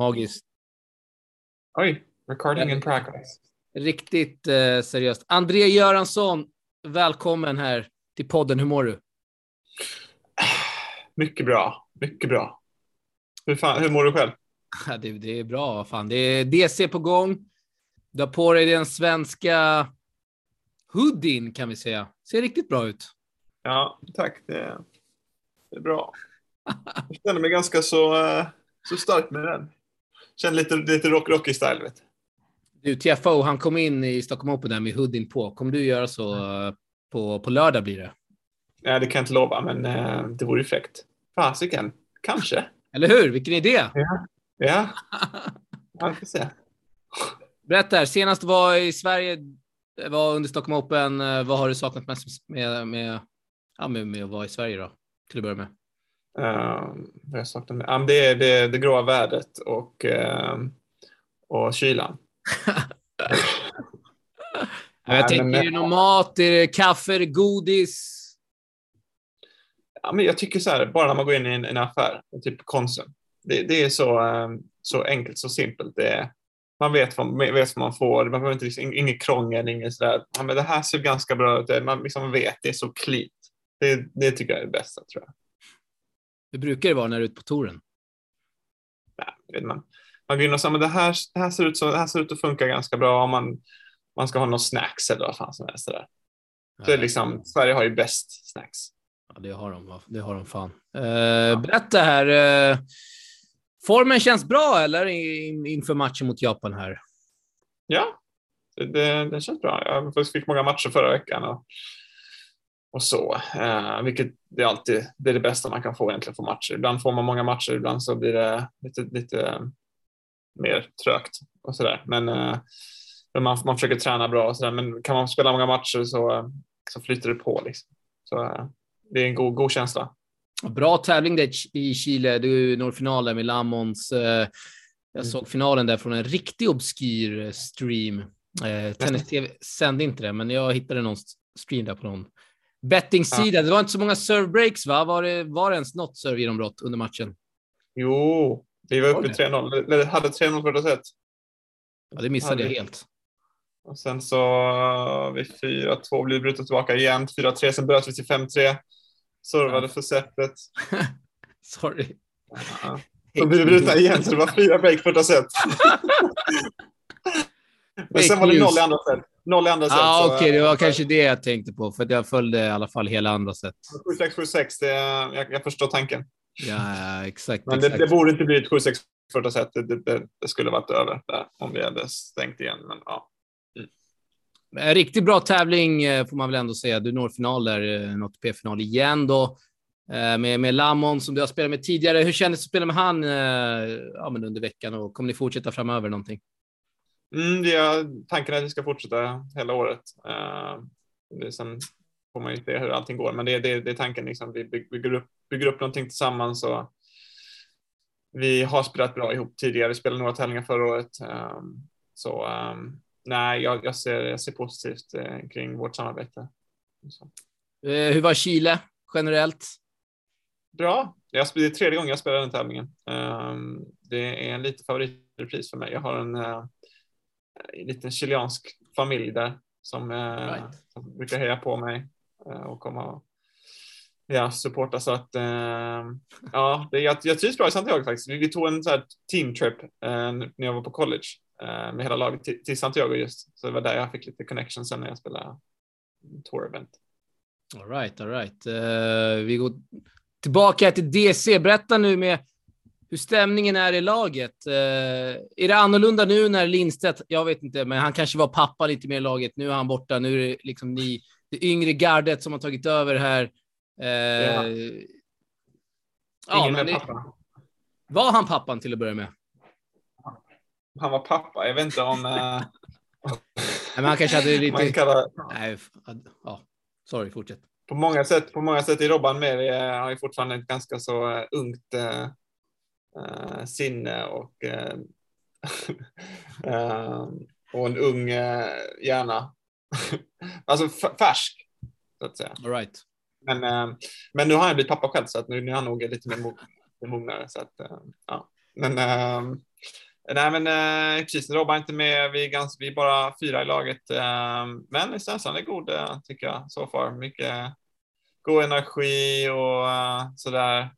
Magiskt. Oj, recording in progress. Riktigt eh, seriöst. André Göransson, välkommen här till podden. Hur mår du? Mycket bra, mycket bra. Hur, fan, hur mår du själv? Ja, det, det är bra. Fan. Det är DC på gång. Du har på dig den svenska hoodien kan vi säga. Ser riktigt bra ut. Ja, tack. Det, det är bra. Jag känner mig ganska så, eh, så stark med den. Känner lite, lite rock, rocky style. Vet du. TFO, han kom in i Stockholm Open där med hoodien på. Kommer du göra så eh, på, på lördag blir det? Nej, det kan jag inte lova, men eh, det vore ju fräckt. Fasiken, kanske. Eller hur? Vilken idé! Ja, ja. ja vi se. Berätta, här. senast var i Sverige, var under Stockholm Open. Vad har du saknat mest med, med, ja, med, med att vara i Sverige då? Till att börja med. Uh, jag saknar med. Um, det är det, det gråa vädret och, uh, och kylan. jag tänker, men, det någon mat? Är det kaffe? Det godis? Ja, men jag tycker så här, bara när man går in i en, en affär, typ Konsum. Det, det är så, um, så enkelt, så simpelt. Det är, man vet vad, vet vad man får, man behöver inte, liksom, inget krångel, inget sådär. Ja, men det här ser ganska bra ut, man liksom vet, det är så clean. Det, det tycker jag är det bästa tror jag. Hur brukar det vara när du är ute på touren? Man, man går in och säger men det här, det, här ser ut så, det här ser ut att funka ganska bra om man, man ska ha någon snacks eller vad fan som helst. Så det är liksom, Sverige har ju bäst snacks. Ja, det har de. Det har de fan. Uh, berätta här. Uh, formen känns bra eller inför matchen mot Japan här? Ja, det, det, det känns bra. Jag fick många matcher förra veckan och och så, eh, vilket det är alltid det, är det bästa man kan få egentligen för matcher. Ibland får man många matcher, ibland så blir det lite, lite mer trögt och sådär. Men eh, man, man försöker träna bra och sådär. Men kan man spela många matcher så, så flyter det på. Liksom. Så eh, det är en god, god känsla. Bra tävling där i Chile. Du når finalen med Lamons. Eh, jag mm. såg finalen där från en riktigt obskyr stream. Eh, Tennis TV sände inte det, men jag hittade någon stream där på någon bettingsida. Ja. Det var inte så många serve breaks, va? Var det, var det ens något servegenombrott under matchen? Jo, vi var uppe i 3-0. Eller hade 3-0 första set. Ja, det missade jag helt. Och sen så vid 4-2 blev brutet tillbaka igen. 4-3, sen bröt vi till 5-3. Servade ja. för setet. Sorry. Ja. Så blev vi brutna igen, så det var fyra break första set. Men sen var det noll i andra set. Noll i andra set. Ah, Okej, okay, det var kanske det jag tänkte på, för jag följde i alla fall hela andra set. 7-6, 7-6, jag, jag förstår tanken. Ja, exakt. Men exakt. Det, det borde inte bli ett 7-6 första set. Det, det, det, skulle varit över där om vi hade stängt igen. Men, ja. Mm. Riktigt bra tävling eh, får man väl ändå säga. Du når final där, eh, en ATP-final igen då. Eh, med, med Lamon som du har spelat med tidigare. Hur kändes det att spela med han ja, men under veckan och kommer ni fortsätta framöver någonting? Mm, det är tanken att vi ska fortsätta hela året. Uh, sen får man ju se hur allting går, men det, det, det är tanken. Liksom. Vi bygger upp, bygger upp någonting tillsammans. Och vi har spelat bra ihop tidigare. Vi spelade några tävlingar förra året. Um, så um, nej, jag, jag, ser, jag ser positivt uh, kring vårt samarbete. Uh, hur var Chile generellt? Bra. Jag, det är tredje gången jag spelar den tävlingen. Um, det är en lite favoritrepris för mig. Jag har en en liten chilensk familj där som, eh, right. som brukar heja på mig eh, och komma och ja, supporta. Så att eh, ja, det, jag, jag trivs bra i Santiago faktiskt. Vi, vi tog en så här team trip när jag var på college med hela laget till, till, Santiago just. Så det var där jag fick lite connection sen när jag spelade tour event. All right, all right. Uh, vi går tillbaka till DC. Berätta nu med hur stämningen är i laget. Eh, är det annorlunda nu när Lindstedt, jag vet inte, men han kanske var pappa lite mer i laget. Nu är han borta. Nu är det liksom ni, det yngre gardet som har tagit över här. Eh, ja. ja men det, pappa. Var han pappan till att börja med? Han var pappa. Jag vet inte om... Eh... men han kanske hade lite... Kallar... Nej, ja. Sorry, fortsätt. På många sätt, på många sätt är Robban med. Vi har ju fortfarande ett ganska så uh, ungt uh, sinne och, uh, och en ung hjärna. alltså färsk, så att säga. All right. Men, men nu har han blivit pappa själv, så att nu, nu är han nog lite mer mognare. Så att, ja. Men Nej, men eh, precis. Robban är inte med. Vi är, ganska, vi är bara fyra i laget. Eh, men känslan är god, eh, tycker jag, så so far. Mycket god energi och uh, sådär.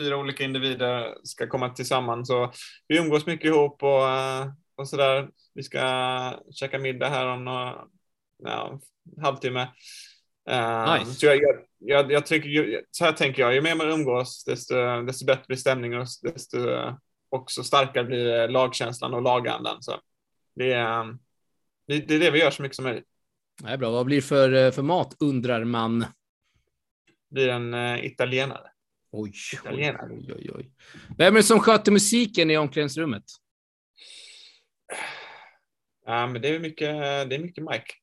Fyra olika individer ska komma tillsammans. Så vi umgås mycket ihop och, uh, och sådär. Vi ska käka middag här om några, ja, halvtimme. Uh, nice. Så jag, jag, jag, jag tycker, så här tänker jag, ju mer man umgås, desto, desto bättre blir stämningen och desto också starkare blir lagkänslan och lagandan. Så det, är, det, är det vi gör så mycket som möjligt. Det är bra. Vad blir för, eh, för mat, undrar man? Blir en italienare. Oj. Oj, oj, oj. Vem är det som sköter musiken i omklädningsrummet? Men det är mycket, det är mycket Mike.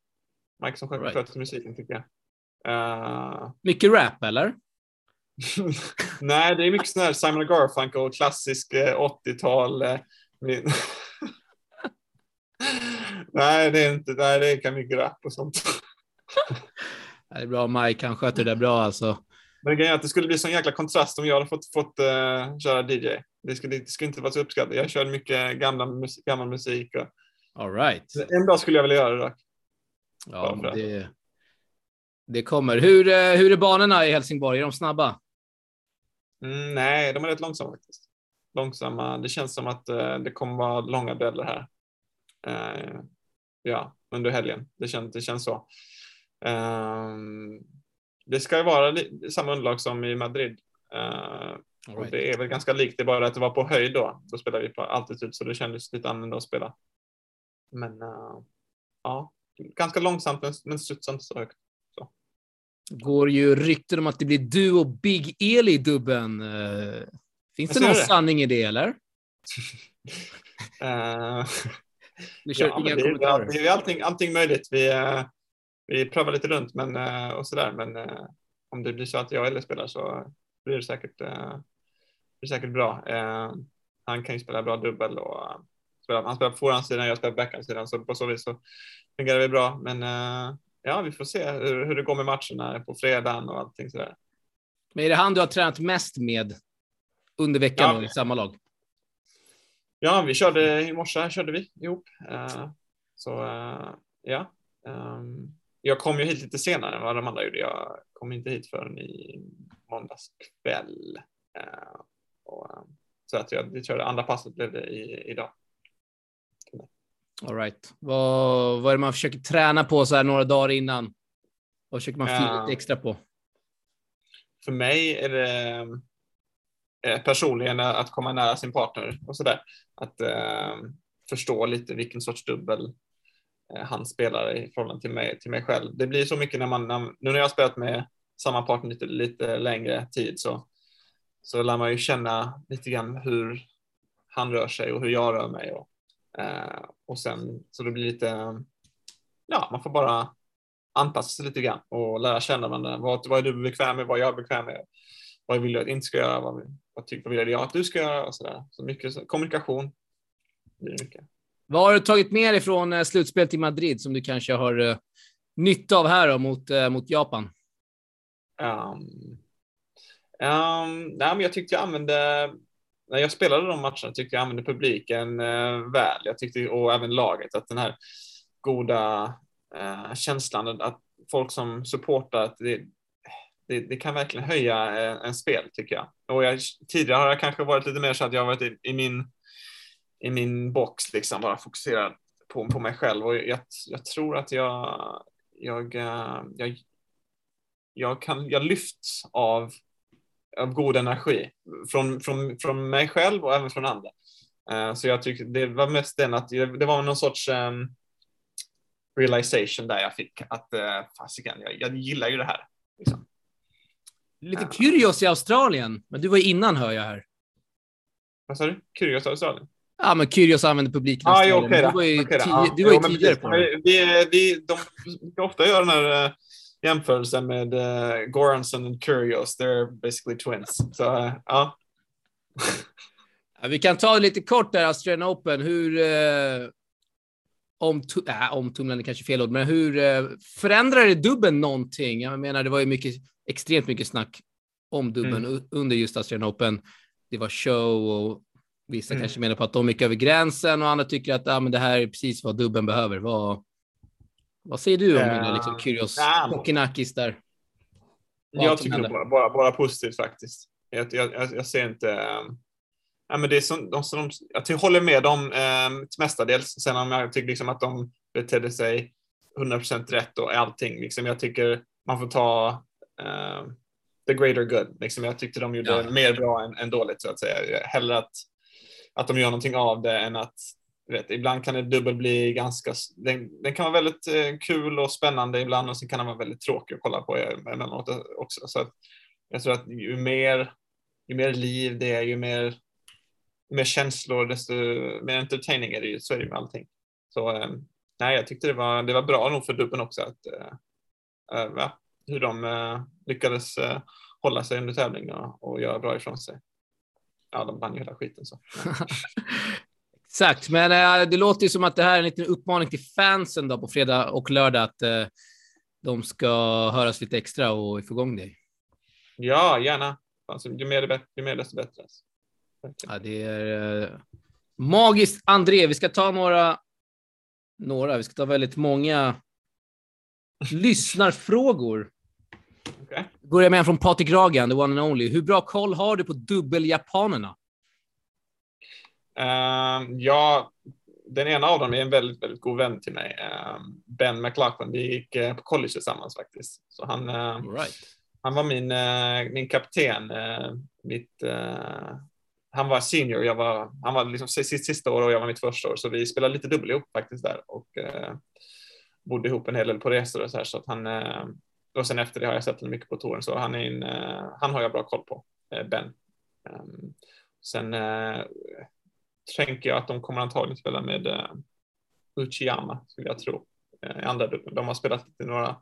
Mike som sköter, right. sköter musiken tycker jag. Uh... Mycket rap eller? Nej, det är mycket sån här Simon Garfunkel, klassisk 80-tal. Uh, nej, det är inte. Nej, det är mycket rap och sånt. det är bra, Mike. Han sköter det bra alltså. Men grejen är att det skulle bli sån jäkla kontrast om jag hade fått, fått uh, köra DJ. Det skulle, det skulle inte vara så uppskattat. Jag körde mycket gamla musik, gammal musik. Och... All right. En dag skulle jag vilja göra det dock. Ja, det, det kommer. Hur, uh, hur är banorna i Helsingborg? Är de snabba? Mm, nej, de är rätt långsamma faktiskt. Långsamma. Det känns som att uh, det kommer vara långa dueller här. Uh, ja, under helgen. Det känns, det känns så. Um, det ska ju vara samma underlag som i Madrid. Uh, right. och det är väl ganska likt, det är bara att det var på höjd då. Då spelade vi på altitude så det kändes lite annorlunda att spela. Men uh, ja, ganska långsamt men studsar inte så högt. Så. Går ju rykten om att det blir du och Big Eli i dubben. Uh, finns det någon det? sanning i det eller? Du kör ja, inga det, kommentarer? Det är allting, allting möjligt. Vi, vi prövar lite runt men, uh, och sådär. Men uh, om det blir så att jag eller spelar så blir det säkert, blir säkert bra. han kan ju spela bra dubbel och spela, han spelar på forehandsidan, jag spelar på backhandsidan så på så vis så fungerar det bra. Men ja, vi får se hur, hur det går med matcherna på fredagen och allting sådär. Men är det han du har tränat mest med under veckan ja. i samma lag? Ja, vi körde i morse körde vi ihop. Uh, så uh, ja, um, jag kom ju hit lite senare än vad de andra gjorde. Jag kom inte hit förrän i måndags kväll. Uh, och, så att jag, jag körde andra passet blev det i, idag. All right. Vad, vad är det man försöker träna på så här några dagar innan? Vad försöker man fila lite extra på? För mig är det Eh, personligen att komma nära sin partner och sådär. Att eh, förstå lite vilken sorts dubbel eh, Eh, han spelar i förhållande till mig, till mig själv. Det blir så mycket när man, när, nu när jag har spelat med samma partner lite, lite längre tid så, så lär man ju känna lite grann hur han rör sig och hur jag rör mig. Och, eh, och sen så det blir lite, ja, man får bara anpassa sig lite grann och lära känna varandra. Vad, vad är du bekväm med? Vad är jag bekväm med? Vad vill du att jag inte ska göra? Vad, vad, tycker, vad vill jag att du ska göra? Och så där. Så mycket så, kommunikation. Blir det mycket. Vad har du tagit med dig från eh, slutspelet i Madrid som du kanske har uh, nytta av här då, mot, uh, mot Japan? Um, um, nej, men jag tyckte jag använde, när jag spelade de matcherna tyckte jag använde publiken uh, väl. Jag tyckte, och även laget, att den här goda uh, känslan att folk som supportar, att det, det, det, kan verkligen höja en, en spel tycker jag. Och jag, tidigare har jag kanske varit lite mer så att jag har varit i, i min, i min box, liksom bara fokuserad på, på mig själv. Och jag, jag tror att jag, jag, eh, jag, jag, kan, jag lyfts av, av god energi från, från, från mig själv och även från andra. Uh, så jag tycker det var mest den att det var någon sorts um, realization där jag fick att uh, fasiken, jag, jag gillar ju det här. Liksom. Lite. Kyrgios i Australien, men du var innan hör jag här. Vad sa du? Kyrgios i Australien? Ja, men Kyrgios använder publiken. Ah, okay, du var ju, okay, ja. du var ju tidigare på det. Vi, vi, de brukar ofta göra den här uh, jämförelsen med uh, Goranson och Kyrgios. They're basically twins. Så uh, ja. Vi kan ta lite kort där, Australian Open. Hur uh, om, äh, omtumlande kanske fel ord, men hur uh, förändrar det dubben någonting? Jag menar, det var ju mycket extremt mycket snack om dubben mm. under just Australian Open. Det var show och Vissa mm. kanske menar på att de gick över gränsen och andra tycker att ah, men det här är precis vad dubben behöver. Vad, vad säger du om uh, liksom, Kyrgios Kokinakis där? Jag tycker bara, bara, bara positivt faktiskt. Jag, jag, jag ser inte... Um, ja, men det är som, de, som, jag håller med dem um, mestadels. Sen om jag tycker liksom att de betedde sig 100% rätt och allting. Liksom, jag tycker man får ta uh, the greater good. Liksom, jag tyckte de gjorde ja. mer bra än, än, dåligt så att säga. Hellre att, att de gör någonting av det än att vet, ibland kan en dubbel bli ganska, den, den kan vara väldigt eh, kul och spännande ibland och sen kan den vara väldigt tråkig att kolla på emellanåt också. Så att, jag tror att ju mer, ju mer liv det är, ju mer, ju mer känslor, desto mer entertaining är det ju. Så är det med allting. Så eh, nej, jag tyckte det var, det var bra nog för dubben också att äh, hur de äh, lyckades äh, hålla sig under tävlingen och, och göra bra ifrån sig. Ja, de vann ju hela skiten så. Exakt, men äh, det låter ju som att det här är en liten uppmaning till fansen då på fredag och lördag att äh, de ska höras lite extra och få igång dig. Ja, gärna. Alltså, ju, mer det bättre, ju mer desto bättre. Ja, det är äh, magiskt. André, vi ska ta några, några, vi ska ta väldigt många lyssnarfrågor. Okay. Börjar med en från Patrik Ragan, the one and only. Hur bra koll har du på dubbeljapanerna? Uh, ja, den ena av dem är en väldigt, väldigt god vän till mig. Uh, ben McLaughlin. Vi gick uh, på college tillsammans faktiskt. Så han, ehm, right. han var min, eh, min kapten. Eh, mitt, han var senior, jag var, han var liksom sitt sista år och jag var mitt första år. Så vi spelade lite dubbel ihop faktiskt där och bodde ihop en hel del på resor och så här. Så att han, och sen efter det har jag sett honom mycket på touren, så han, är en, eh, han har jag bra koll på, eh, Ben. Um, sen eh, tänker jag att de kommer antagligen spela med uh, Uchiyama, skulle jag tro. Uh, andra, de har spelat i några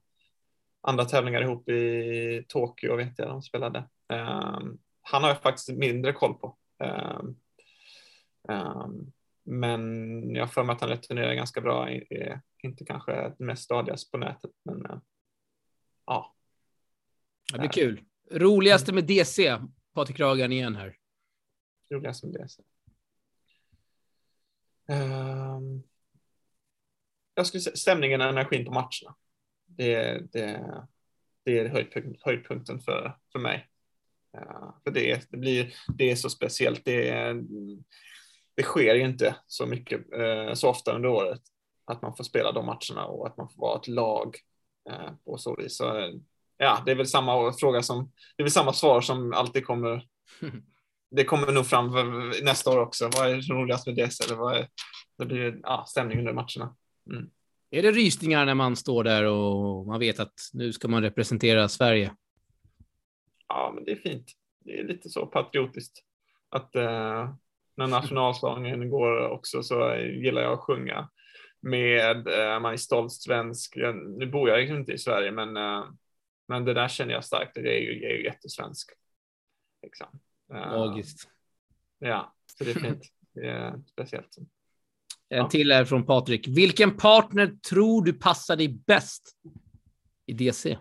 andra tävlingar ihop i Tokyo, vet jag, de spelade. Um, han har jag faktiskt mindre koll på. Um, um, men jag har för mig att han returnerar ganska bra, är inte kanske mest stadigast på nätet, men uh, ja. Det blir kul. Roligaste med DC, Patrik Ragan igen här. Roligaste med DC. Um, jag skulle säga stämningen och energin på matcherna. Det, det, det är höjdpunkt, höjdpunkten för, för mig. Uh, för det, det, blir, det är så speciellt. Det, det sker inte så mycket, uh, så ofta under året att man får spela de matcherna och att man får vara ett lag på så vis. Så, ja, det är väl samma fråga som, det är väl samma svar som alltid kommer det kommer nog fram nästa år också. Vad är roligast med det? Eller vad är, det blir ja, stämning under matcherna. Mm. Är det rysningar när man står där och man vet att nu ska man representera Sverige? Ja, men det är fint. Det är lite så patriotiskt att eh, när nationalsången går också så gillar jag att sjunga med, eh, man är stolt svensk. Nu bor jag inte i Sverige, men, eh, men det där känner jag starkt. Det är ju, jag är ju jättesvensk. Liksom. Magiskt. Ja, så det är fint. Det är speciellt. En till är från Patrik. Vilken partner tror du passar dig bäst i DC?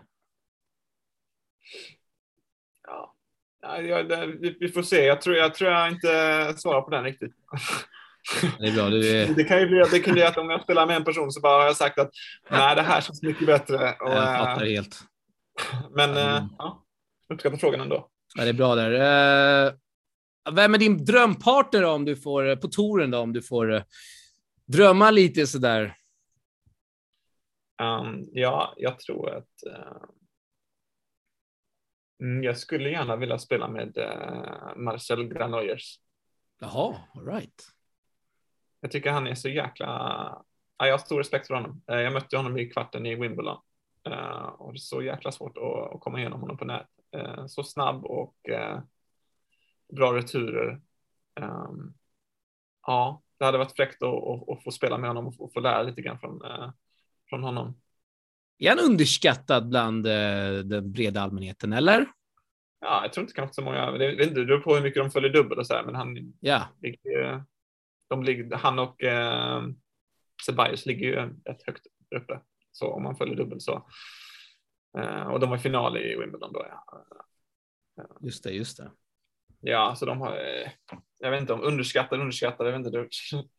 Ja, ja det, vi får se. Jag tror, jag tror jag inte svarar på den riktigt. Det är bra. Du är... Det kan ju bli, det kan bli att om jag spelar med en person så bara har jag sagt att nej, det här känns mycket bättre. Och, jag fattar helt. Men mm. ja, uppskattar frågan ändå. Ja, det är bra där. Uh, vem är din drömpartner då, om du får, på touren då, om du får drömma lite sådär? Um, ja, jag tror att uh, jag skulle gärna vilja spela med uh, Marcel Granollers. Jaha, all right. Jag tycker han är så jäkla... Ja, jag har stor respekt för honom. Uh, jag mötte honom i kvarten i Wimbledon och det är så jäkla svårt att, komma igenom honom på nät. Så snabb och bra returer. Um, ja, det hade varit fräckt att, få spela med honom och få lära lite grann från, från honom. Är han underskattad bland den breda allmänheten, eller? Ja, jag tror inte kanske så många. Det, det beror på hur mycket de följer dubbel och så här, men han, ja. ligger, de ligger, han och uh, Ceballos ligger ju rätt högt uppe. Så om man följer dubbel så. Uh, och de var i final i Wimbledon då. Ja. Just det, just det. Ja, alltså de har, eh, jag vet inte om underskattade, underskattade, jag vet inte.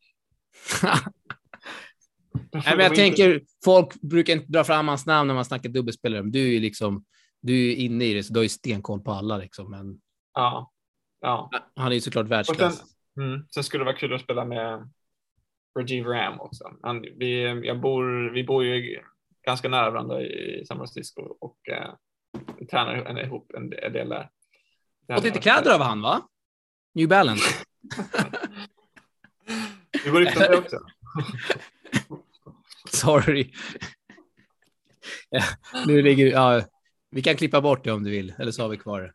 Nej, men jag tänker, folk brukar inte dra fram hans namn när man snackar dubbelspelare, du är ju liksom, du är inne i det, så du har ju stenkoll på alla liksom. Men Ja. ja. han är ju såklart världsklass. Mm, sen skulle det vara kul att spela med Rajiv Ram också. Han, vi, jag bor, vi bor ju ganska nära varandra i San Francisco och eh, tränar ihop en, del där. Fått lite kläder av han, va? New Balance. Du var ryktat det också. Sorry. ja, nu ligger, ja, vi kan klippa bort det om du vill, eller så har vi kvar det.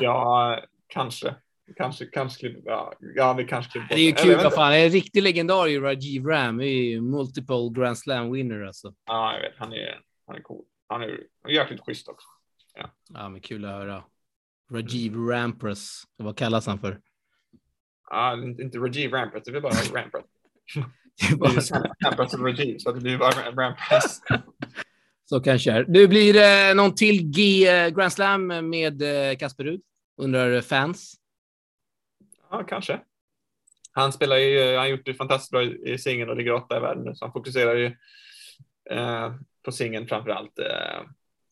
Ja, kanske. Kanske, kanske ja, ja, vi kanske klipper Det är ju kul, vad fan. En riktig legendar är Rajiv Ram. Är ju multiple Grand Slam winner alltså. Ja, jag vet. Han är, han är cool. Han är jäkligt schysst också. Ja, men kul att höra. Rajiv Rampras. Vad kallas han för? Ja, inte, Rajiv Rampart, det blir bara Rampart. Det är är bara som Rajiv, så det blir bara Rampart. Så kanske är. Du, blir det någon till G eh, Grand Slam med eh, Kasper Rud? Undrar fans. Ja, kanske. Han spelar ju, han har gjort det fantastiskt bra i singeln och ligger åtta i världen nu, så han fokuserar ju eh, på singeln framför allt. Eh,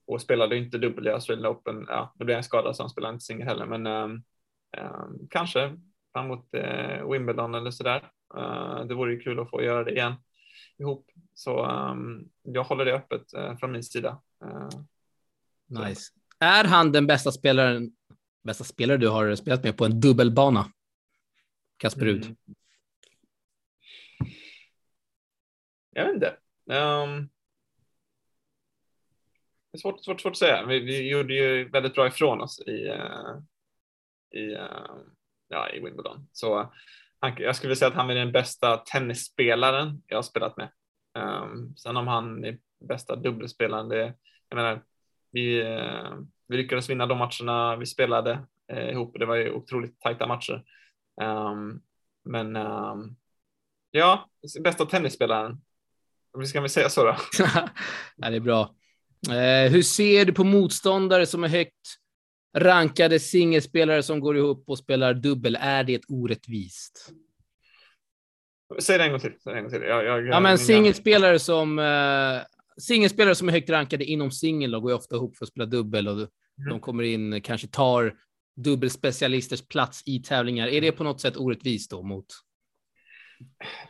och spelade inte dubbel i Australian Open. Ja, då blev han skadad så han spelade inte singel heller, men eh, eh, kanske fram mot eh, Wimbledon eller sådär. Eh, det vore ju kul att få göra det igen ihop. Så ehm, jag håller det öppet eh, från min sida. Eh, Nice. Är han den bästa spelaren, bästa spelare du har spelat med på en dubbelbana? Kasper Rud. Mm. Jag vet inte. Um, det är svårt, svårt, svårt att säga. Vi, vi gjorde ju väldigt bra ifrån oss i, uh, i, uh, ja, i Wimbledon. Så han, jag skulle säga att han är den bästa tennisspelaren jag har spelat med. Um, sen om han är bästa dubbelspelaren, det, jag menar, vi, uh, vi lyckades vinna de matcherna vi spelade eh, ihop. Det var ju otroligt tajta matcher. Um, men um, ja, bästa tennisspelaren. Vi ska väl säga så då. ja, det är bra. Eh, hur ser du på motståndare som är högt rankade singelspelare som går ihop och spelar dubbel? Är det orättvist? Säg det en gång till. Säg det en gång till. Jag, jag, Ja, men singelspelare som eh, singelspelare som är högt rankade inom singel och går ju ofta ihop för att spela dubbel och de kommer in, kanske tar dubbelspecialisters plats i tävlingar. Är det på något sätt orättvist då mot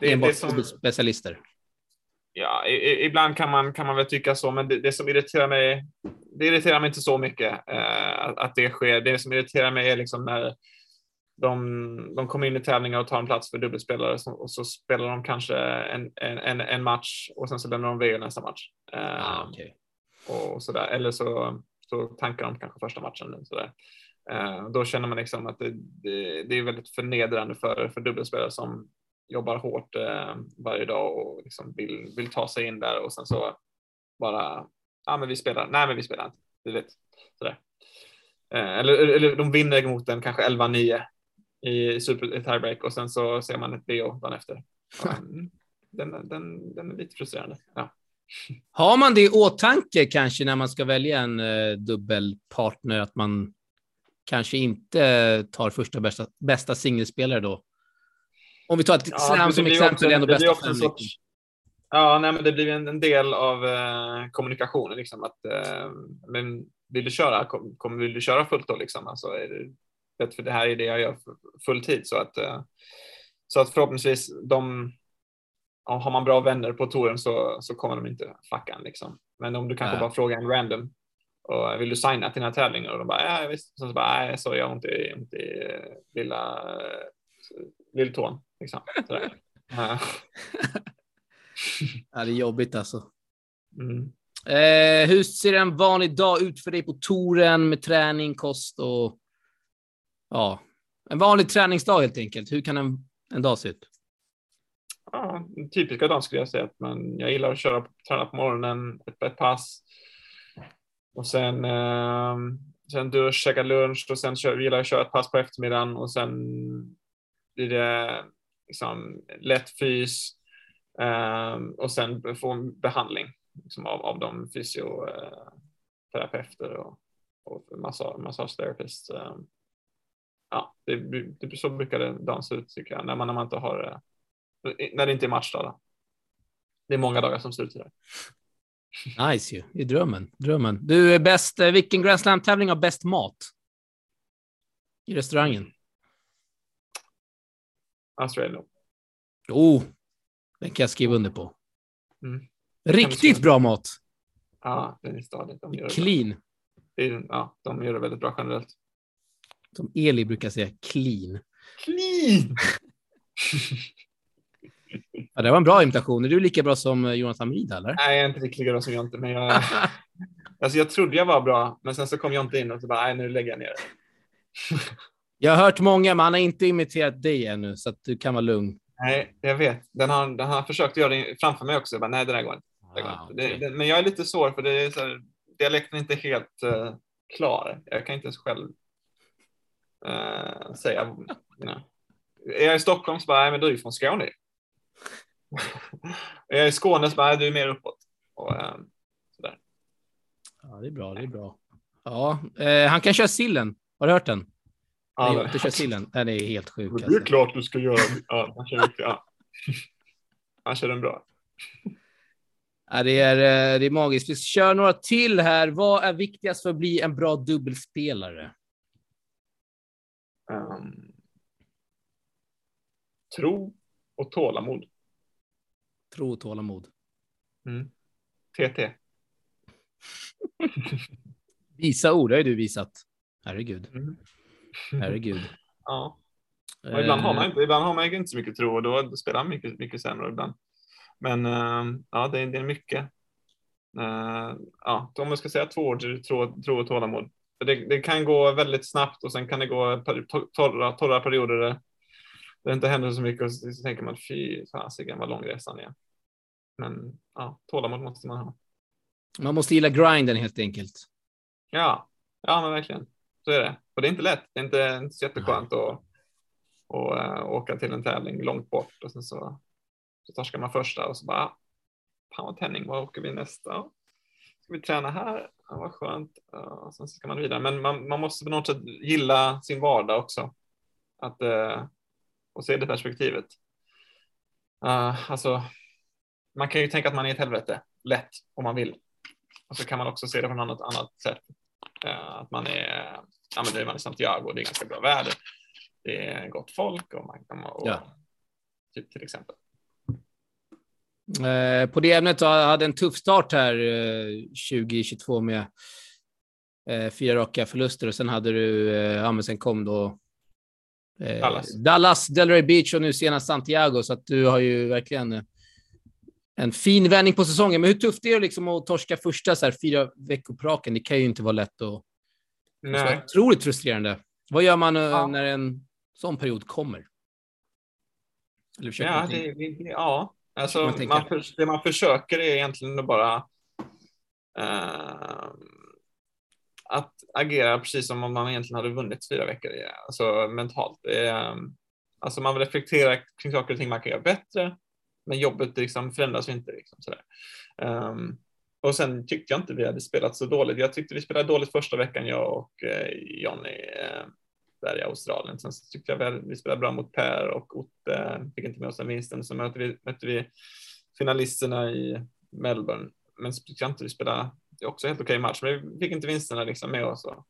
det, enbart det som, dubbelspecialister? ja, i, ibland kan man, kan man väl tycka så, men det, det som irriterar mig, det irriterar mig inte så mycket eh, att, att det sker. Det som irriterar mig är liksom när de, de kommer in i tävlingar och tar en plats för dubbelspelare som, och så spelar de kanske en, en, en, en match och sen så lämnar de iväg nästa match. Eh, Ah, okej. och sådär. Eller så, så tankar de kanske första matchen. Sådär. Eh, då känner man liksom att det, det, det är väldigt förnedrande för, för dubbelspelare som jobbar hårt eh, varje dag och liksom vill, vill ta sig in där och sen så bara, ja men vi spelar, nej men vi spelar inte, du vet. Sådär. Eh, eller, eller de vinner mot en kanske 11-9 i super i tiebreak och sen så ser man ett BO dagen efter. Mm, den, den, den är lite frustrerande. Ja. Har man det i åtanke kanske när man ska välja en dubbelpartner, att man kanske inte tar första bästa, bästa singelspelare då? Om vi tar ett Ja, slam som exempel, också- ändå bästa fem. sorts- Ja, nej, men det blir en, en del av eh, kommunikationen. Liksom, att, eh, men vill du köra, kom, kom, vill du köra fullt då? Liksom? Alltså, är det, för det här är det jag gör för full tid. Så att, eh, så att förhoppningsvis, de, ja, har man bra vänner på touren så, så kommer de inte fucka en, liksom. Men om du kanske Nej. bara frågar en random och vill du signa till den här tävlingen? Och de bara, ja visst. Sen så bara, nej, sorry, jag har ont i, ont i eh, lilla eh, lilltån. Liksom. Ja, det är jobbigt alltså. Mm. Eh, hur ser en vanlig dag ut för dig på touren med träning, kost och ja, en vanlig träningsdag helt enkelt. Hur kan en, en dag se ut? Ja, typiska dagen skulle jag säga att man, jag gillar att köra, träna på morgonen, ett, ett pass och sen, eh, sen dusch, käka lunch och sen kör, gillar jag att köra ett pass på eftermiddagen och sen blir det liksom lätt fys eh, och sen få en behandling liksom av, av de fysioterapeuter eh, och, och massage. Eh, ja, det, det, så brukar det dansa ut tycker jag, när man, när man inte har, eh, när det inte är matchdag. Då. Det är många dagar som ser ut sådär. Nice ju, är drömmen. drömmen. Du är bäst, vilken Grand Slam-tävling har bäst mat? I restaurangen? Australian. Oh, den kan jag skriva under på. Mm. Riktigt bra mat. Ja, den är stadig. De gör Clean. Det ja, de gör det väldigt bra generellt. Som Eli brukar säga, clean. Clean! ja, det var en bra imitation. Är du lika bra som eh, Jonas Hamid eller? Nej, jag är inte lika bra som Jonte, men jag, alltså, jag trodde jag var bra, men sen så kom Jonte in och så bara, nej, nu lägger jag ner Jag har hört många, men han har inte imiterat dig ännu, så att du kan vara lugn. Nej, jag vet. Den har, den har försökt göra det framför mig också. Jag bara, nej, det där går inte. Det ah, inte. Okay. Det, det, men jag är lite svår för det är så här, dialekten är inte helt uh, klar. Jag kan inte ens själv uh, säga. You know. Är jag i Stockholm så bara, nej, men du är ju från Skåne. Är jag i Skåne så bara, nej, du är mer uppåt. Och, uh, sådär. Ja, det är bra. Det är bra. Ja, han kan köra sillen. Har du hört den? Ja, Nej, inte kör sillen. Den är helt sjuk. Det är alltså. klart du ska göra. Ja, han kör, ja. han kör den bra. Ja, det, är, eh, det är magiskt. Vi kör några till här. Vad är viktigast för att bli en bra dubbelspelare? Um, tro och tålamod. Tro och tålamod. Mm. TT. Visa ord, har du visat. Herregud. Mm. Herregud. ja. Och ibland, har man inte, ibland har man inte så mycket tro och då spelar man mycket, mycket sämre ibland. Men uh, ja, det, det är mycket. Uh, ja, om man ska säga två ord, tro, tro och tålamod. Det, det, kan gå väldigt snabbt och sen kan det gå torra, torra perioder där det inte händer så mycket och så, så tänker man fy fasiken vad lång resan är. Men ja, tålamod måste man ha. Man måste gilla grinden helt enkelt. Ja, ja men verkligen. Så är det. Och det är inte lätt. Det är inte, inte så jätteskönt att och, uh, åka till en tävling långt bort och sen så, så torskar man första och så bara, fan vad tändning, var åker vi nästa? Ska vi träna här? Ja, vad skönt. Och sen så ska man vidare. Men man, man måste på något sätt gilla sin vardag också. Att, uh, och se det perspektivet. Uh, alltså, man kan ju tänka att man är ett helvete lätt om man vill. Och så kan man också se det på något annat, annat sätt. Uh, att man är ja, men nu är man i Santiago, det är ganska bra väder. Det är gott folk och man kan och, ja. typ till exempel. Eh, på det ämnet hade en tuff start här 2022 eh, med eh, fyra raka förluster och sen hade du, ja men sen kom då Dallas. Dallas, Delray Beach och nu senast Santiago, så att du har ju verkligen en fin vändning på säsongen. Men hur tufft är det liksom att torska första så här, fyra veckor på raken? Det kan ju inte vara lätt att Nej. otroligt frustrerande. Vad gör man eh, ja. när en sån period kommer? ja, det, det, ja, alltså man, man för, det man försöker är egentligen att bara uh, att agera precis som om man egentligen hade vunnit fyra veckor, alltså mentalt. Är, alltså man reflekterar kring saker och ting man kan göra bättre, men jobbet liksom förändras inte. Liksom, sådär. Um, och sen tyckte jag inte vi hade spelat så dåligt. Jag tyckte vi spelade dåligt första veckan, jag och eh, Johnny eh, där i Australien. Sen så tyckte jag vi, vi spelade bra mot Per och Otte, fick inte med oss den vinsten. Så mötte vi, mötte vi finalisterna i Melbourne. Men så tyckte jag inte vi spelade, det är också helt okej match, men vi fick inte vinsterna liksom med oss. Och,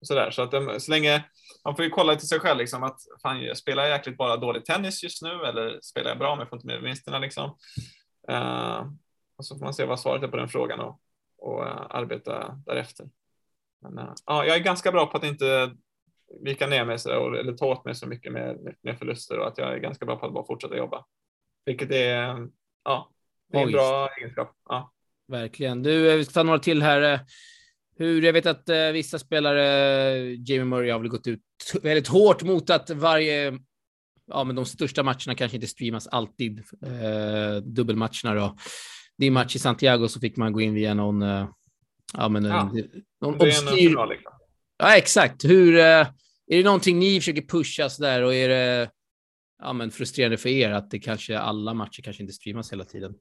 och så att um, så länge, man får ju kolla till sig själv liksom att fan, jag spelar jag jäkligt bara dålig tennis just nu eller spelar jag bra men jag får inte med vinsterna liksom. Uh, och så får man se vad svaret är på den frågan och, och uh, arbeta därefter. Men, uh, ja, jag är ganska bra på att inte vika ner mig så, eller ta åt mig så mycket med, med förluster och att jag är ganska bra på att bara fortsätta jobba. Vilket är, ja, det är en bra egenskap. Ja. Verkligen. Du, vi ska ta några till här. Hur, jag vet att eh, vissa spelare, Jamie Murray har väl gått ut väldigt hårt mot att varje, ja men de största matcherna kanske inte streamas alltid, eh, dubbelmatcherna då din match i Santiago så fick man gå in via någon, uh, ja men ja, någon obskyr... Liksom. Ja, exakt. Hur, uh, är det någonting ni försöker pusha så där och är det ja, men frustrerande för er att det kanske alla matcher kanske inte streamas hela tiden?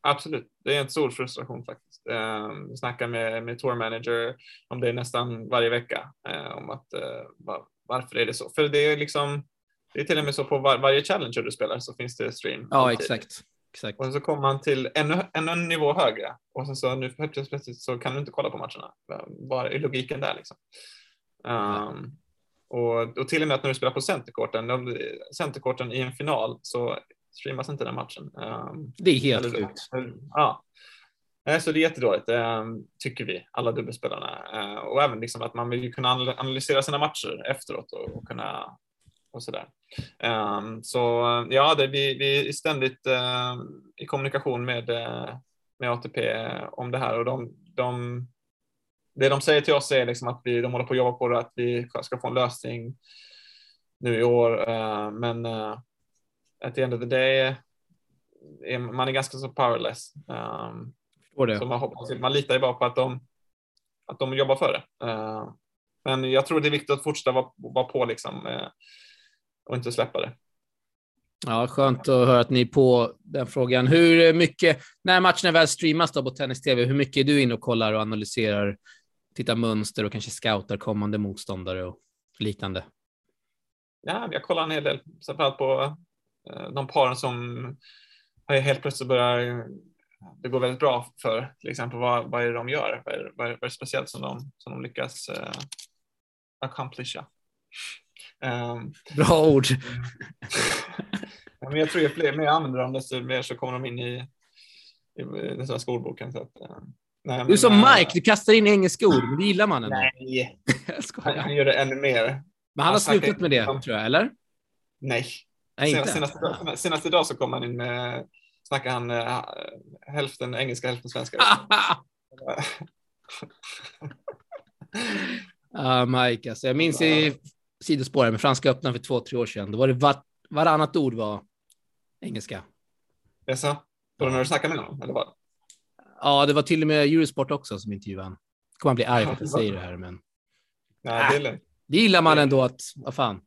Absolut, det är en stor frustration faktiskt. Uh, snackar med, med tour manager om det nästan varje vecka uh, om att uh, vad, varför är det så? För det är liksom, det är till och med så på var, varje Challenger du spelar så finns det stream. Ja, alltid. exakt. exakt. Och så kommer man till ännu, ännu en nivå högre och sen så nu plötsligt så kan du inte kolla på matcherna. Vad är logiken där liksom? Um, och, och till och med att när du spelar på centerkorten, centerkorten i en final så streamas inte den matchen. Um, det är helt sjukt. Ja. Eh, så det är jättedåligt, eh, tycker vi, alla dubbelspelarna. Eh, och även liksom att man vill kunna analysera sina matcher efteråt och, och kunna och sådär. Ehm, så ja, det, vi, vi är ständigt i kommunikation med, med ATP om det här och de, de det de säger till oss är liksom att vi, de håller på att jobba på det, att vi ska få en lösning nu i år. Men at the end of the day, är, man är ganska så powerless. Um, så man, hoppas, man litar ju bara på att de, att de jobbar för det. Uh, men jag tror det är viktigt att fortsätta vara, vara på liksom, uh, och inte släppa det. Ja, skönt att höra att ni är på den frågan. Hur mycket, när matcherna väl streamas då på Tennis TV, hur mycket är du inne och kollar och analyserar tittar mönster och kanske scoutar kommande motståndare och liknande? Ja, jag kollar en hel del, framförallt på eh, de paren som helt plötsligt börjar det går väldigt bra för. Till exempel vad, vad är det de gör? Vad är, vad är, vad är det speciellt som de, som de lyckas uh, accomplisha? Um, bra ord. men jag tror att fler mer använder dem, desto mer så kommer de in i, i den svenska ordboken. Så att, uh, Nej, du är som äh, Mike, du kastar in engelska ord, men det gillar man ändå. Nej, han, han gör det ännu mer. Men han har slutat med det, tror jag, eller? Nej. Nej inte. Senaste, senaste, senaste dag så kom han in med, snackar han äh, hälften engelska, hälften svenska. uh, Mike, alltså, jag minns i sidospåret med Franska öppna för två, tre år sedan. Då var det var, varannat ord var engelska. Jaså? Var det när du snackade med honom, eller vad? Ja, det var till och med Eurosport också som intervjuade honom. Kommer han bli arg för att jag säger det här, men. Nej, det, är det gillar man ändå att, vad fan.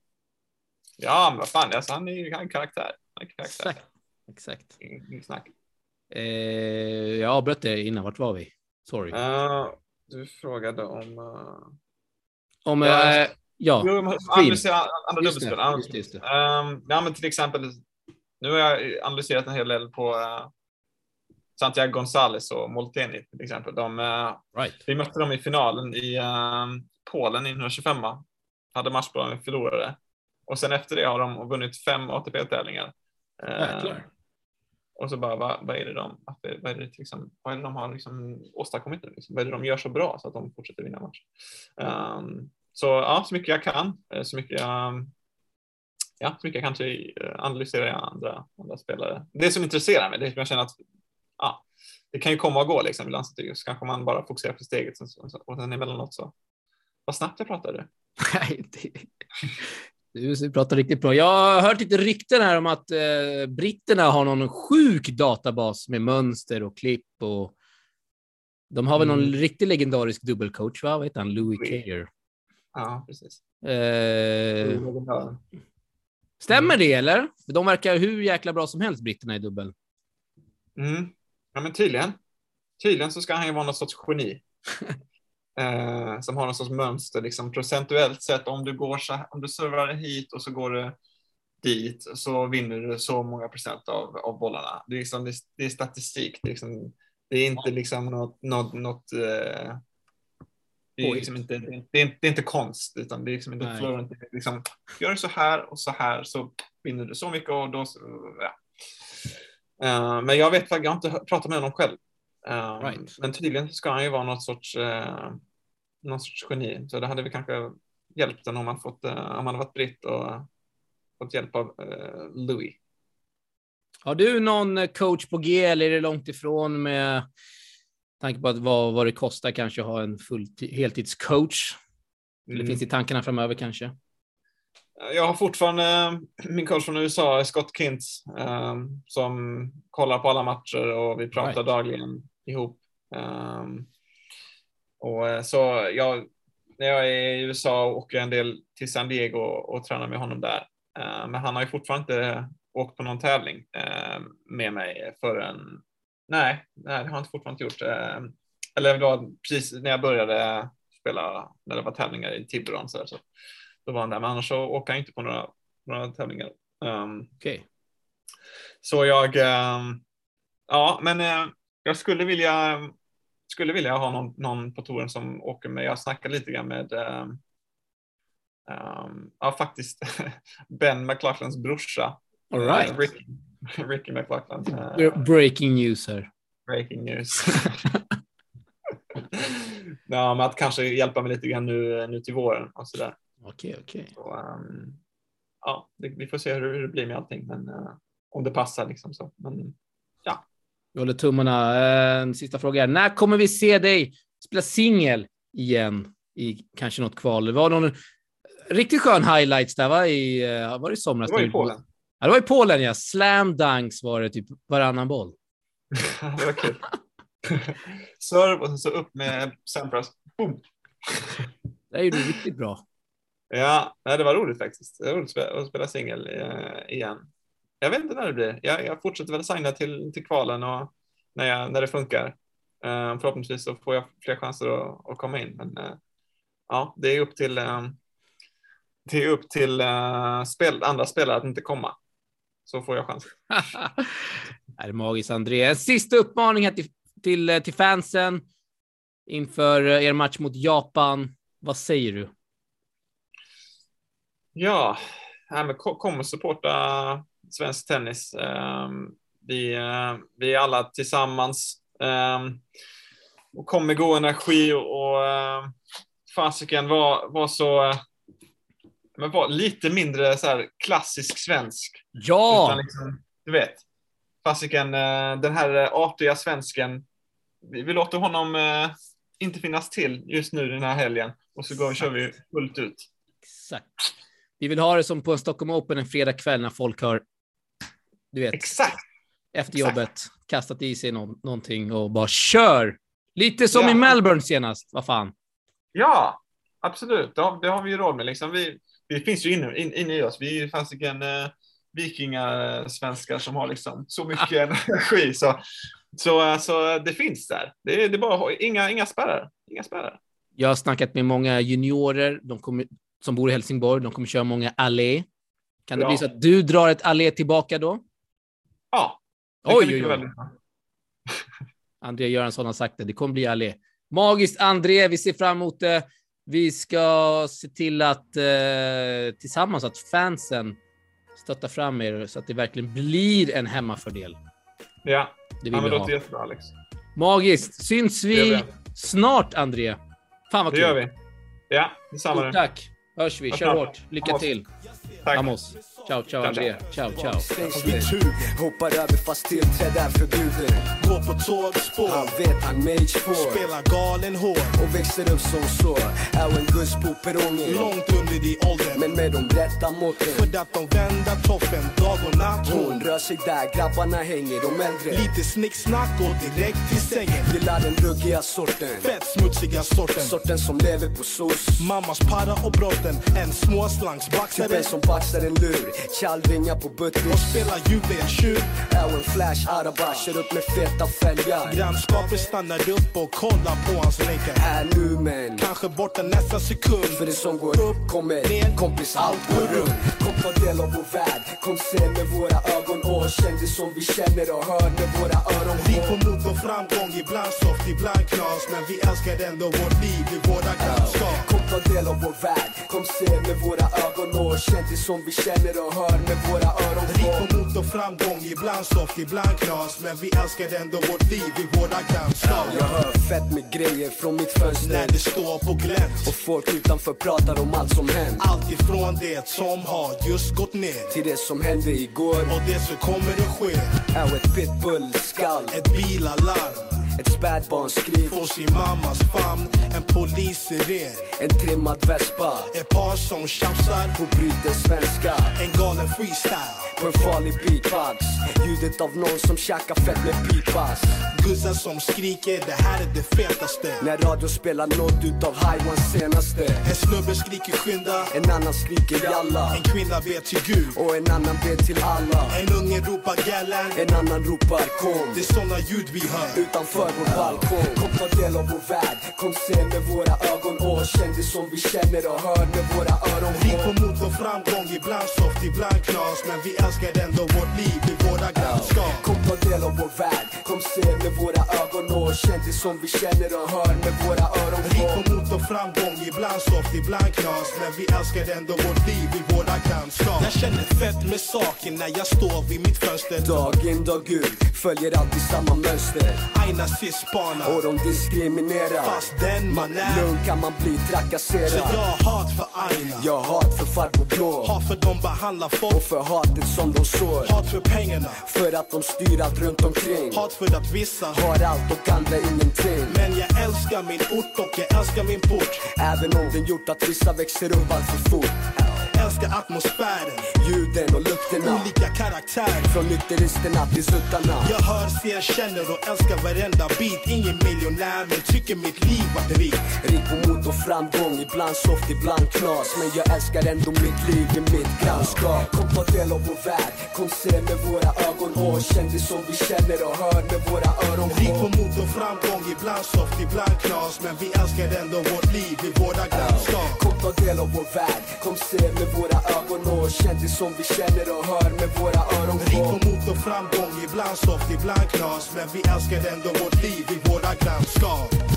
Ja, men vad fan, alltså, han är ju en karaktär. En karaktär. Exakt. Exakt. Inget snack. Eh, jag avbröt det innan. Vart var vi? Sorry. Uh, du frågade om. Uh... Om. Uh, uh, ja. Jo, andra dubbelspel. Just det, just det. Um, ja, men till exempel. Nu har jag analyserat en hel del på uh, Santiago González och Molteni till exempel. De, right. Vi mötte dem i finalen i um, Polen i 125 hade matchboll och förlorade. Och sen efter det har de vunnit fem ATP-tävlingar. Uh, och så bara, vad, vad, är det de, vad är det, liksom, vad är det de har liksom åstadkommit nu? Liksom? Vad är det de gör så bra så att de fortsätter vinna matcher? Um, så ja, så mycket jag kan, eh, så mycket jag, ja, så mycket jag kanske eh, analyserar andra, andra spelare. Det som intresserar mig, det är att jag känner att ja, det kan ju komma och gå liksom Ibland. Så kanske man bara fokuserar på steget och sen emellanåt så. Vad snabbt jag pratade. Nej, du pratar riktigt bra. Jag har hört lite rykten här om att eh, britterna har någon sjuk databas med mönster och klipp och de har väl någon mm. riktigt legendarisk dubbelcoach, va? Vad heter han? Louis Cayer. Ja, precis. Eh, stämmer det eller? De verkar hur jäkla bra som helst, britterna i dubbel. Mm. Ja, men tydligen. Tydligen så ska han ju vara någon sorts geni. eh, som har någon sorts mönster, liksom procentuellt sett. Om du går så om du servar hit och så går du dit så vinner du så många procent av, av bollarna. Det är, liksom, det, det är statistik. Det är, liksom, det är inte liksom något, något, något eh, det är, liksom inte, det, är, det är inte konst, utan det är liksom inte fluent. Liksom, gör så här och så här så vinner du så mycket och då, ja. Uh, men jag vet jag har inte pratat med honom själv. Uh, right. Men tydligen ska han ju vara något sorts, uh, någon sorts geni, så det hade vi kanske hjälpt den om man fått, om han hade varit britt och fått hjälp av Louis. Har du någon coach på G eller är det långt ifrån med tanke på att vad, vad det kostar kanske att ha en full heltidscoach? Eller mm. finns det i tankarna framöver kanske? Jag har fortfarande min coach från USA, Scott Kintz, um, som kollar på alla matcher och vi pratar right. dagligen ihop. Um, och eh, så jag, när jag är i USA åker jag en del till San Diego och, och tränar med honom där. Uh, men han har ju fortfarande inte åkt på någon tävling uh, med mig förrän, nej, nej, det har han fortfarande inte gjort. Uh, eller var precis när jag började spela, när det var tävlingar i Tiburon så, så då var han där. Men annars så åker han inte på några, några tävlingar. Um, Okej. så jag, um, ja, men jag skulle vilja, skulle vilja ha någon, någon på touren som åker med. Jag snackade lite grann med, um, um, ja faktiskt, Ben McLaughlins brorsa. All right. Uh, Rick, Ricky McLaughlin. Uh, Breaking news här. breaking news. ja, men att kanske hjälpa mig lite grann nu, nu till våren och sådär. Okej, okej. Um, ja, det, vi får se hur, hur det blir med allting, men uh, om det passar liksom så. Men Vi håller tummarna. Eh, En sista fråga. här. När kommer vi se dig spela singel igen i kanske något kval? Det var någon riktigt skön highlights där, va? I, eh, var det i somras? det var i du- Polen. Ja, det var i Polen, ja. Slam dunks var det typ varannan boll. det var kul. Serve och så upp med Sampras. Boom. Det är ju riktigt bra. Ja, det var roligt faktiskt. Det var roligt att spela, att spela singel eh, igen. Jag vet inte när det blir. Jag, jag fortsätter väl signa till, till kvalen och när, jag, när det funkar. Eh, förhoppningsvis så får jag fler chanser att, att komma in. Men eh, ja, det är upp till, eh, det är upp till eh, spel, andra spelare att inte komma. Så får jag chans. det är magiskt, André. En sista uppmaning här till, till, till fansen inför er match mot Japan. Vad säger du? Ja, nej, men ko- kom och supporta svensk tennis. Ehm, vi, eh, vi är alla tillsammans. Um, och kom med god energi och, uh, fasiken var, var så, eh, men var lite mindre så här klassisk svensk. Ja! Liksom, du vet, fasiken, eh, den här eh, artiga svensken, vi, vi låter honom eh, inte finnas till just nu den här helgen och så går, kör vi fullt ut. Exakt. Vi vill ha det som på en Stockholm Open en fredag kväll när folk har, du vet, Exakt! efter exakt. jobbet kastat i sig nå- någonting och bara kör. Lite som Ja. i Melbourne senast. Vad fan. Ja, absolut. Det har, det har vi ju råd med. Liksom. Vi, vi finns ju inne, in, inne i oss. Vi är ju fasiken eh, vikingasvenskar som har liksom så mycket energi. Så, så, eh, så det finns där. Det är, det är bara inga, inga spärrar. Inga spärrar. Jag har snackat med många juniorer de kommer, som bor i Helsingborg. De kommer köra många allé. Kan det Ja. bli så att du drar ett allé tillbaka då? Ja. det Oj, oj, oj. André Göransson har sagt det. Det kommer bli allé. Magiskt, André. Vi ser fram emot det. Vi ska se till att eh, tillsammans att fansen stöttar fram er så att det verkligen blir en hemmafördel. Ja, Det vill ja det låter jättebra Alex. Magiskt. Syns Det vi snart, André? Fan vad Det kul. gör vi. Ja, detsamma Stort tack. Hörs vi. Kör hårt. Lycka till. Tack. Vamos. Ciao, ciao, André. Ciao, ciao. Hoppar över fast tillträde är förbjudet. Går på tågspår, Han vet han mage får. Spelar galen hård och växer upp som så Är en guss på perrongen Långt under i åldern Men med de rätta måtten. För att de vända toppen dag och natt. Hon hon rör sig där grabbarna hänger, de äldre. Lite snicksnack och direkt till sängen. Gillar den ruggiga sorten. Fett smutsiga sorten. Sorten som lever på sås. Mammas para och brotten. En småslangsbaxare Typen som baxar en lur Tjallringar på och buttis spelar juvetjuv Är en flash araba, kör upp med feta fälgar. Grannskapet stannar upp och kollar på hans länkar. Här nu men. Kanske borta nästa sekund. För det som går upp kommer kompis allt går runt. Kom ta del av vår värld, kom se med våra ögon och känn det som vi känner och hör med våra öron. Vi på mot och framgång, ibland soft, ibland knas. Men vi älskar ändå vårt liv i våra grannskap. Kom ta del av vår värld, kom se med våra ögon och känn det som vi känner och hör med våra öron Rik på mot och framgång, ibland soft, ibland knas. Men vi älskar ändå vårt liv i våra grannskap. Jag hör fett med grejer från mitt fönster. När det står på glänt. Och folk utanför pratar om allt som hänt. Allt ifrån det som har just gått ner. Till det som hände igår. Och det som kommer att ske. Är ett pitbull-skall. Ett bilalarm Ett spädbarnsskrik, får sin mammas famn. En polissiren, en trimmad vespa. Ett par som tjafsar. På bryter svenska. En galen freestyle på en farlig beatbox. Ljudet av någon som käkar fett med pipas. Guzzar som skriker, det här är det fetaste. När radio spelar något utav Highwans senaste. En snubbe skriker skynda. En annan skriker jalla. En kvinna ber till Gud. Och en annan ber till alla. En unge ropar gällen. En annan ropar kom. Det är såna ljud vi hör. Utanför vår balkong. Kom ta del av vår värld. Kom se med våra ögon. Och känn det som vi känner och hör med våra öron. Rik på mod och framgång, ibland soft, ibland knas. Men vi älskar ändå vårt liv i våra grannskap. Kom ta del av vår värld. Kom se med våra ögon och känn det som vi känner och hör med våra öron Rik på mod och framgång, ibland soft, ibland knas. Men vi älskar ändå vårt liv i våra grannskap. Jag känner fett med saken när jag står vid mitt fönster. Dag in dag ut följer alltid samma mönster. Aina cis-spanar Och de diskriminerar. Fast den man är. Lugn kan man bli Så trakasserad jag har hat för Aina. Jag har hat för farbror blå. Hat för de behandlar Och folk för hatet som de sår. Hat för pengarna. För att de styr allt runt omkring. Hat för att vissa Har allt och andra ingenting. Men jag älskar min ort och jag älskar min port. Även om den gjort att vissa växer upp allt för fort Älskar atmosfären. Ljuden och lukterna. Olika karaktär. Från nykteristerna till suttarna. Jag hör, ser, känner och älskar varenda bit. Ingen miljonär men tycker mitt liv var rikt Rik på mod och framgång, ibland soft, ibland knas. Men jag älskar ändå mitt liv i mitt grannskap. Kom ta del av vår värld, kom se med våra ögon. Och känn det som vi känner och hör med våra öron. Rik på mod och framgång, ibland soft, ibland knas. Men vi älskar ändå vårt liv i våra grannskap. Kom ta del av vår värld, kom se med våra ögon och kändis som vi känner och hör med våra öron Rik på mot och framgång, ibland soft, ibland knas Men vi älskar ändå vårt liv i våra grannskap.